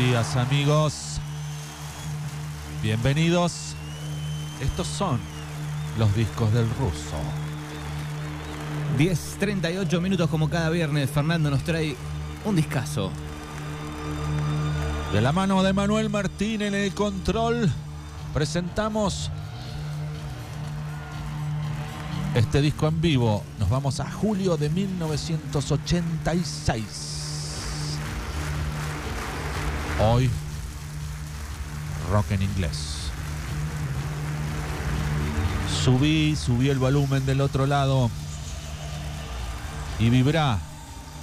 Buenos días amigos. Bienvenidos. Estos son los discos del ruso. 10.38 minutos como cada viernes, Fernando nos trae un discazo. De la mano de Manuel Martín en el control, presentamos este disco en vivo. Nos vamos a julio de 1986. Hoy, rock en inglés. Subí, subí el volumen del otro lado y vibrá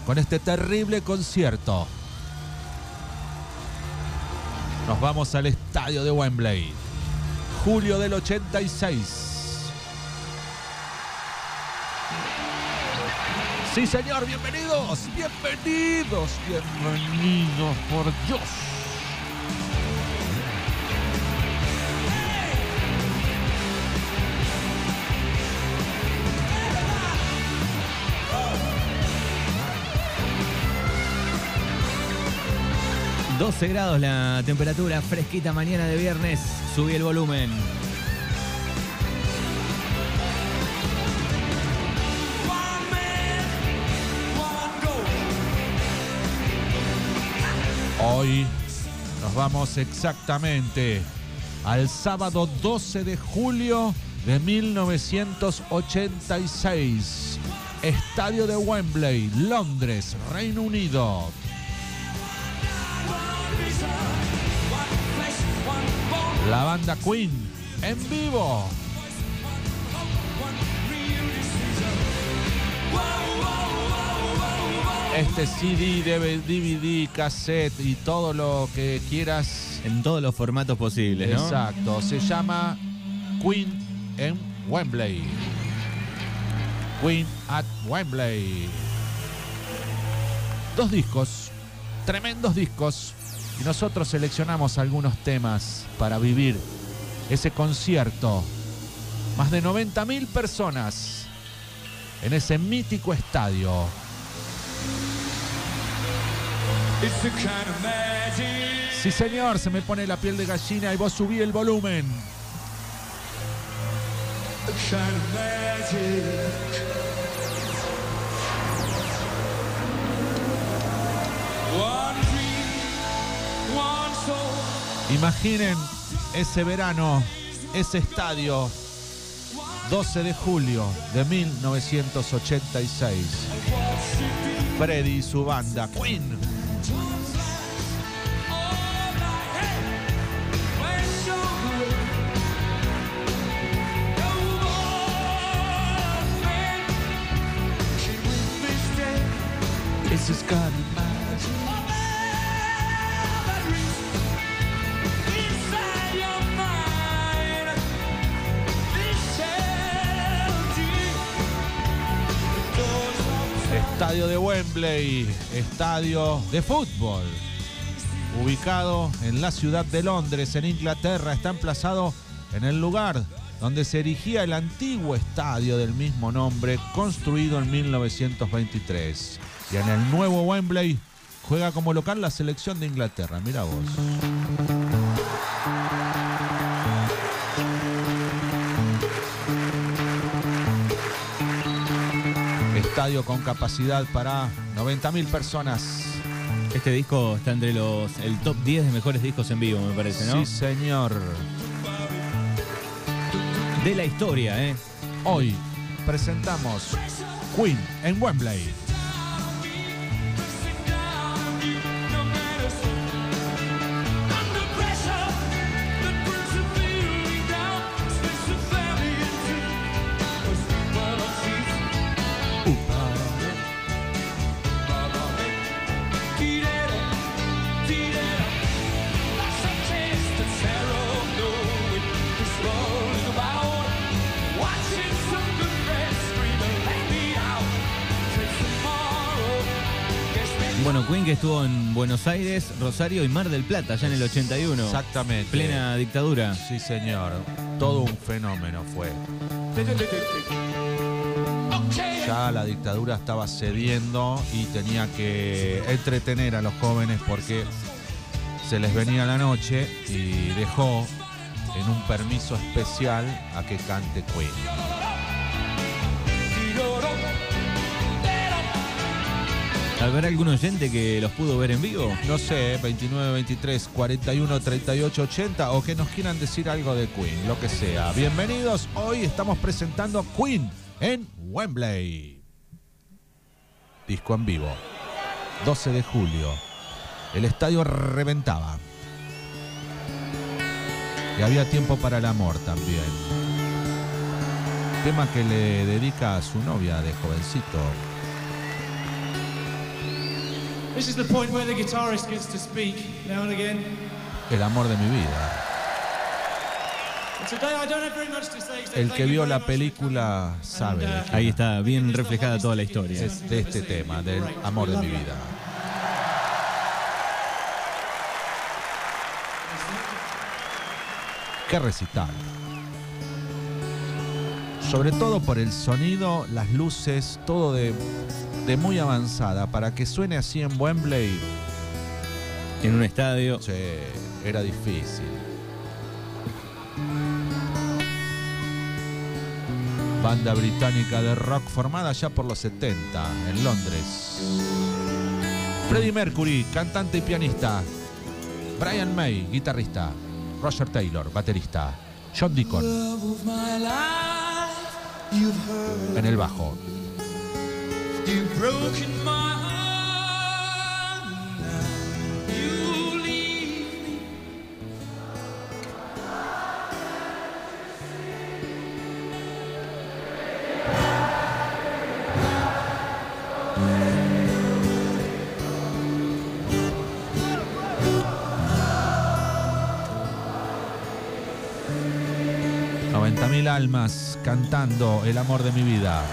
con este terrible concierto. Nos vamos al estadio de Wembley. Julio del 86. Sí, señor, bienvenidos, bienvenidos, bienvenidos, por Dios. ...12 grados la temperatura, fresquita mañana de viernes. Subí el volumen. Hoy nos vamos exactamente al sábado 12 de julio de 1986. Estadio de Wembley, Londres, Reino Unido. La banda Queen en vivo. Este CD, DVD, cassette y todo lo que quieras. En todos los formatos posibles, ¿no? Exacto. Se llama Queen en Wembley. Queen at Wembley. Dos discos, tremendos discos. Y nosotros seleccionamos algunos temas para vivir ese concierto. Más de 90.000 personas en ese mítico estadio. Sí, señor, se me pone la piel de gallina y vos subí el volumen. Imaginen ese verano, ese estadio, 12 de julio de 1986. Freddy y su banda, Queen. Estadio de Wembley, estadio de fútbol, ubicado en la ciudad de Londres, en Inglaterra, está emplazado en el lugar donde se erigía el antiguo estadio del mismo nombre, construido en 1923. Y en el nuevo Wembley juega como local la selección de Inglaterra. Mira vos. Estadio con capacidad para 90.000 personas. Este disco está entre los el top 10 de mejores discos en vivo, me parece, ¿no? Sí, señor. De la historia, ¿eh? Hoy presentamos Queen en Wembley. Estuvo en Buenos Aires, Rosario y Mar del Plata, ya en el 81. Exactamente. Plena dictadura. Sí, señor. Todo un fenómeno fue. Ya la dictadura estaba cediendo y tenía que entretener a los jóvenes porque se les venía la noche y dejó en un permiso especial a que cante Queen. ¿Habrá algún oyente que los pudo ver en vivo? No sé, 29, 23, 41, 38, 80 o que nos quieran decir algo de Queen, lo que sea. Bienvenidos, hoy estamos presentando Queen en Wembley. Disco en vivo, 12 de julio. El estadio reventaba. Y había tiempo para el amor también. Tema que le dedica a su novia de jovencito. This is the point where the guitarist gets to speak now and again. El amor de mi vida. And today I don't have very much to say. except El que vio la película sabe qué- Ahí está bien reflejada toda la historia. es de este tema, del amor de mi vida. Qué recital. Sobre todo por el sonido, las luces, todo de, de muy avanzada. Para que suene así en Wembley, En un estadio. che, era difícil. Banda británica de rock formada ya por los 70 en Londres. Freddie Mercury, cantante y pianista. Brian May, guitarrista. Roger Taylor, baterista. John Deacon en el bajo. Almas cantando el amor de mi vida.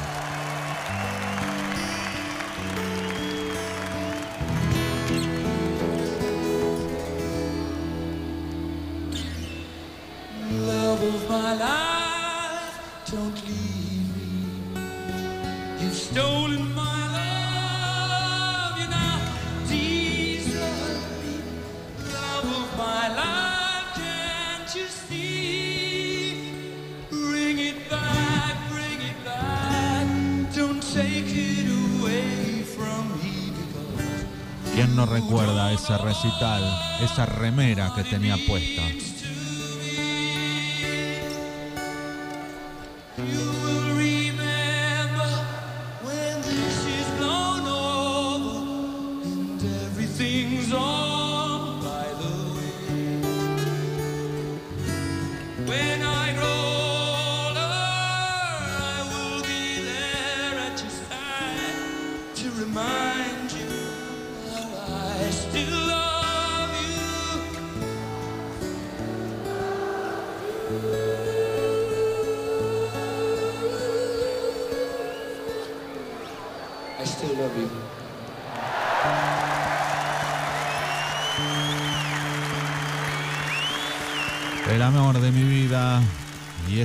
¿Quién no recuerda ese recital, esa remera que tenía puesta?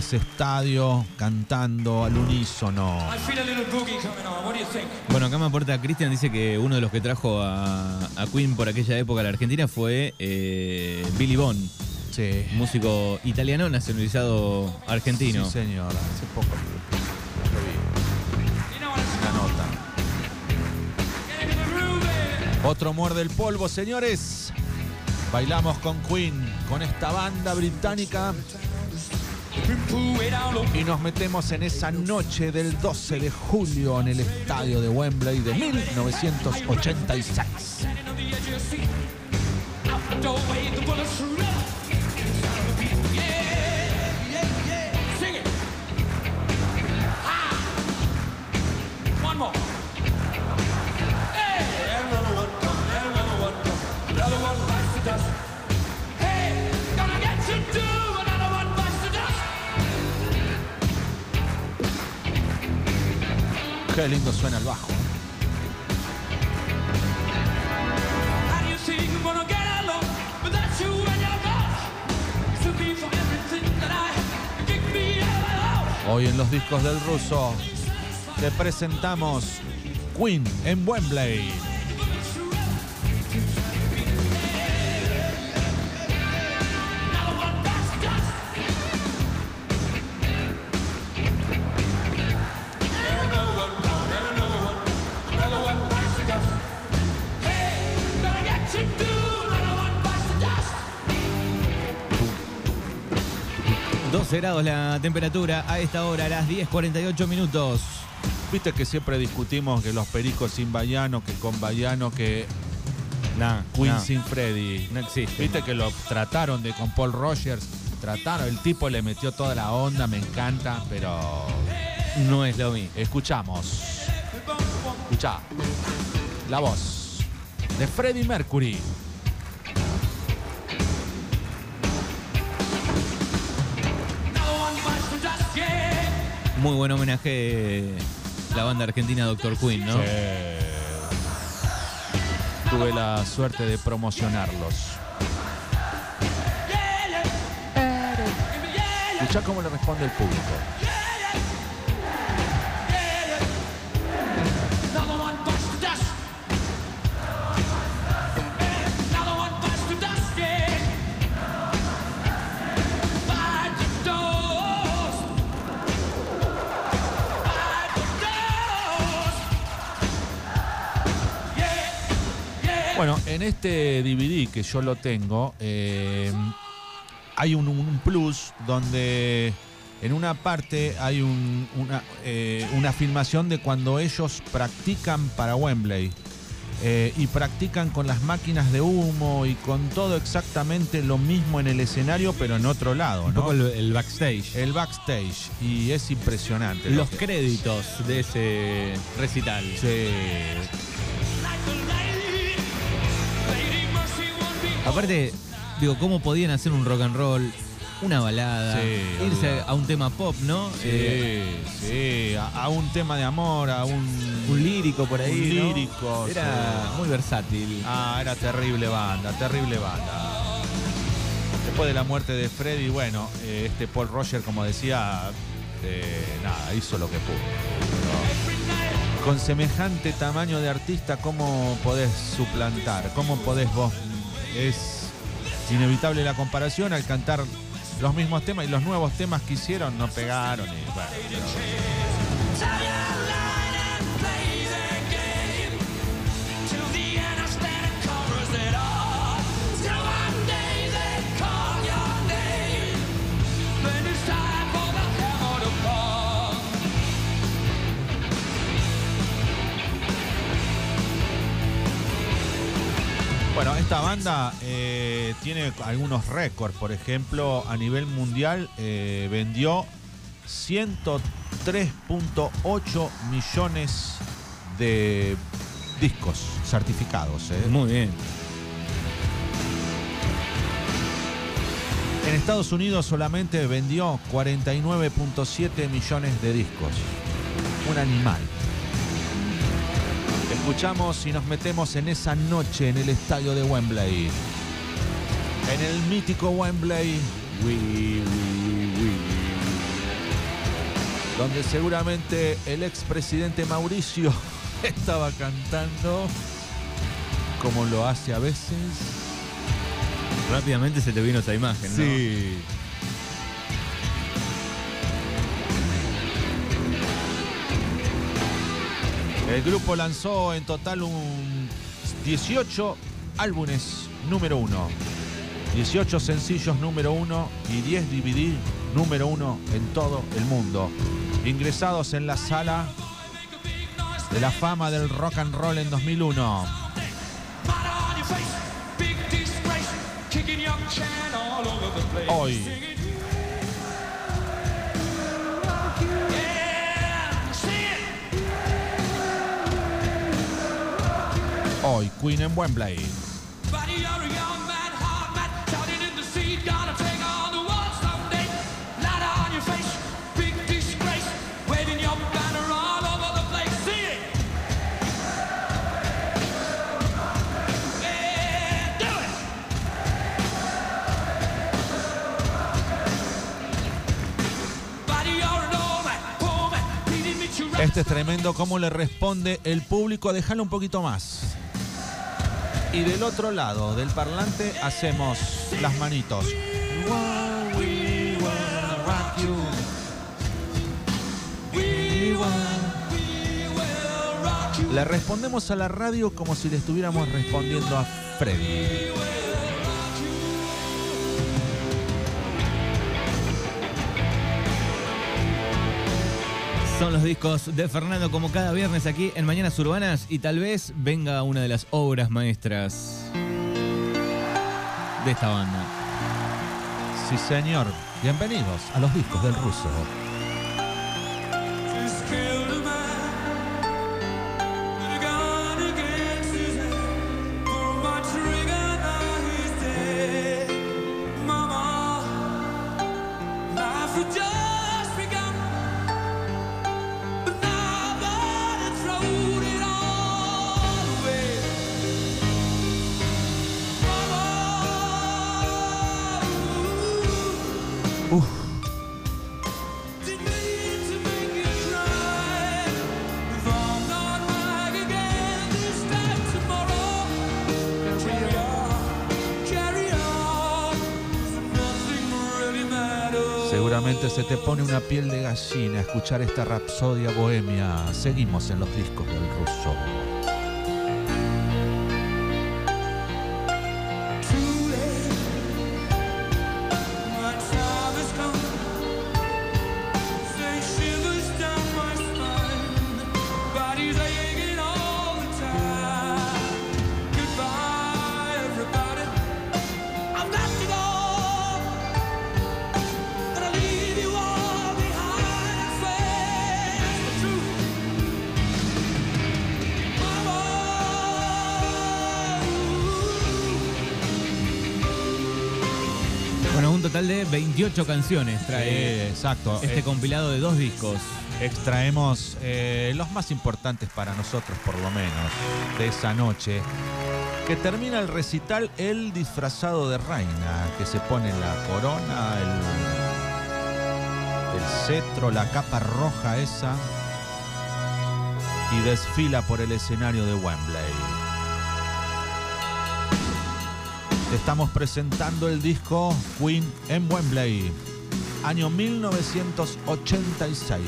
Ese estadio cantando al unísono. Bueno, acá me aporta Cristian, dice que uno de los que trajo a, a Queen por aquella época a la Argentina fue eh, Billy Bond, Sí, músico italiano nacionalizado argentino. sí señor, hace poco nota. Otro muerde el polvo, señores. Bailamos con Queen, con esta banda británica y nos metemos en esa noche del 12 de julio en el estadio de Wembley de 1986. I have. Kick me out. Hoy en los discos del ruso te presentamos Queen en Wembley. 12 grados la temperatura a esta hora, a las 10.48 minutos. Viste que siempre discutimos que los pericos sin Bayano, que con Bayano, que Nah, Queen nah, sin Freddy. no existe. Viste que lo trataron de con Paul Rogers. Trataron, el tipo le metió toda la onda, me encanta, pero No es lo mismo. escuchamos. Escuchá. La voz de Freddie Mercury. Muy buen homenaje la banda argentina Doctor Queen, ¿no? Sí. Tuve la suerte de promocionarlos. Escuchá cómo le responde el público. En este DVD que yo lo tengo, eh, hay un, un plus donde en una parte hay un- una, eh, una filmación de cuando ellos practican para Wembley. eh, y practican con las máquinas de humo y con todo exactamente lo mismo en el escenario, pero en otro lado, Un ¿no? poco el, el backstage. El backstage. Y es impresionante. lo Los que- créditos de ese recital. Sí. Aparte, digo, ¿cómo podían hacer un rock and roll, una balada, Sí, irse a un tema pop, ¿no? Sí, Eh, sí, a, a un tema de amor, a un... un lírico por ahí. Un ¿no? lírico, Era sí. muy versátil. Ah, era terrible banda, terrible banda. Después de la muerte de Freddy, bueno, eh, este Paul Roger, como decía, eh, nada, hizo lo que pudo. Con semejante tamaño de artista, ¿cómo podés suplantar? ¿Cómo podés vos? Es inevitable la comparación al cantar los mismos temas y los nuevos temas que hicieron no pegaron. Y, pero- esta banda eh, tiene algunos récords. Por ejemplo, a nivel mundial eh, vendió 103.8 millones de discos certificados. ¿eh? Muy bien. En Estados Unidos solamente vendió 49.7 millones de discos. Un animal. Escuchamos y nos metemos en esa noche en el estadio de Wembley. En el mítico Wembley. We, we, we. Donde seguramente el expresidente Mauricio estaba cantando como lo hace a veces. Rápidamente se te vino esa imagen, ¿no? Sí. El grupo lanzó en total un 18 álbumes número uno, 18 sencillos número uno y 10 DVD número uno en todo el mundo. Ingresados en la sala de la fama del rock and roll en 2001. Hoy. Hoy, Queen en Wembley. Este es tremendo cómo le responde el público. Déjalo un poquito más. Y del otro lado del parlante hacemos las manitos. Le respondemos a la radio como si le estuviéramos respondiendo a Freddy. Son los discos de Fernando como cada viernes aquí en Mañanas Urbanas y tal vez venga una de las obras maestras de esta banda. Sí, señor. Bienvenidos a los discos del ruso. Te pone una piel de gallina escuchar esta rapsodia bohemia. Seguimos en los discos del ruso. 18 canciones trae exacto. este eh, compilado de dos discos. Extraemos eh, los más importantes para nosotros, por lo menos, de esa noche. Que termina el recital el disfrazado de reina, que se pone la corona, el, el cetro, la capa roja esa, y desfila por el escenario de Wembley. Estamos presentando el disco Queen en Wembley, año 1986.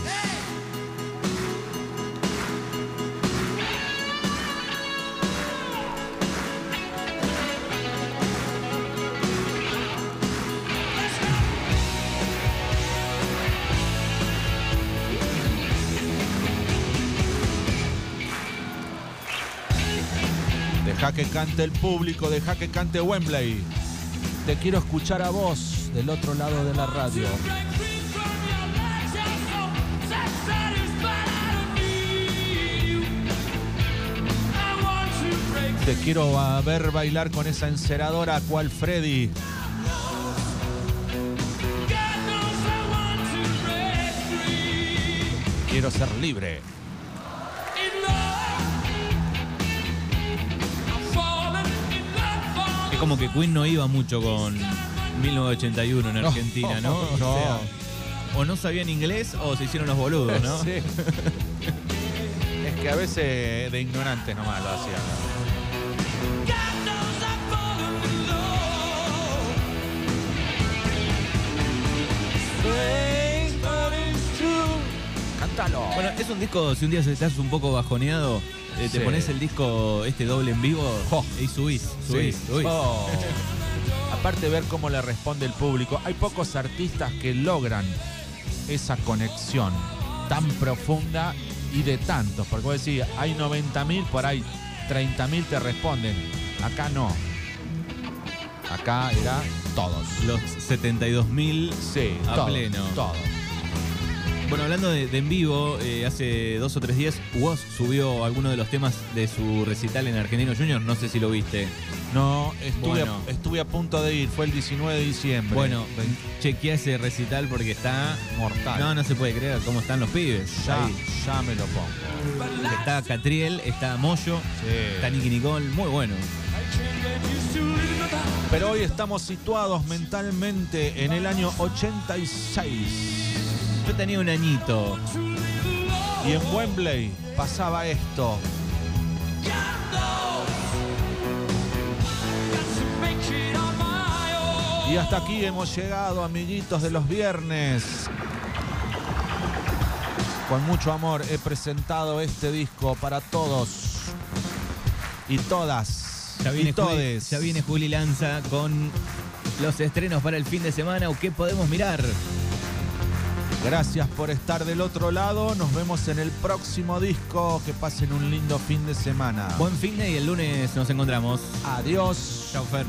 Deja que cante el público, deja que cante Wembley. Te quiero escuchar a vos del otro lado de la radio. Te quiero ver bailar con esa enceradora cual Freddy. Quiero ser libre. Como que Queen no iba mucho con 1981 en Argentina, ¿no? O, no. sea, o no sabían inglés o se hicieron los boludos, ¿no? Sí. es que a veces de ignorante nomás lo hacían. Cántalo. Bueno, es un disco, si un día estás un poco bajoneado, eh, te Sí. pones el disco este doble en vivo Jo. y subís, Sí. subís, subís. Oh. Aparte ver cómo le responde el público, hay pocos artistas que logran esa conexión tan profunda y de tantos. Porque vos decís, hay 90.000, por ahí 30.000 te responden. Acá no. Acá era todos. Los 72.000 Sí, A todos, pleno. Todos. Bueno, hablando de, de en vivo, eh, hace dos o tres días Woz subió algunos de los temas de su recital en Argentino Junior, no sé si lo viste. No, estuve, Bueno. a, estuve a punto de ir, fue el 19 de diciembre. Bueno, chequea ese recital porque está... mortal. No, no se puede creer cómo están los pibes. ya, Ahí. ya me lo pongo. Está Catriel, está Moyo, Sí. está Nicky Nicole, muy bueno. Pero hoy estamos situados mentalmente en el año 86. Yo tenía un añito. Y en Wembley pasaba esto. Y hasta aquí hemos llegado, amiguitos de los viernes. Con mucho amor he presentado este disco para todos y todas. Ya viene, y Juli, ya viene Juli Lanza con los estrenos para el fin de semana o qué podemos mirar. Gracias por estar del otro lado. Nos vemos en el próximo disco. Que pasen un lindo fin de semana. Buen fin de y el lunes nos encontramos. Adiós. Chau, Fer.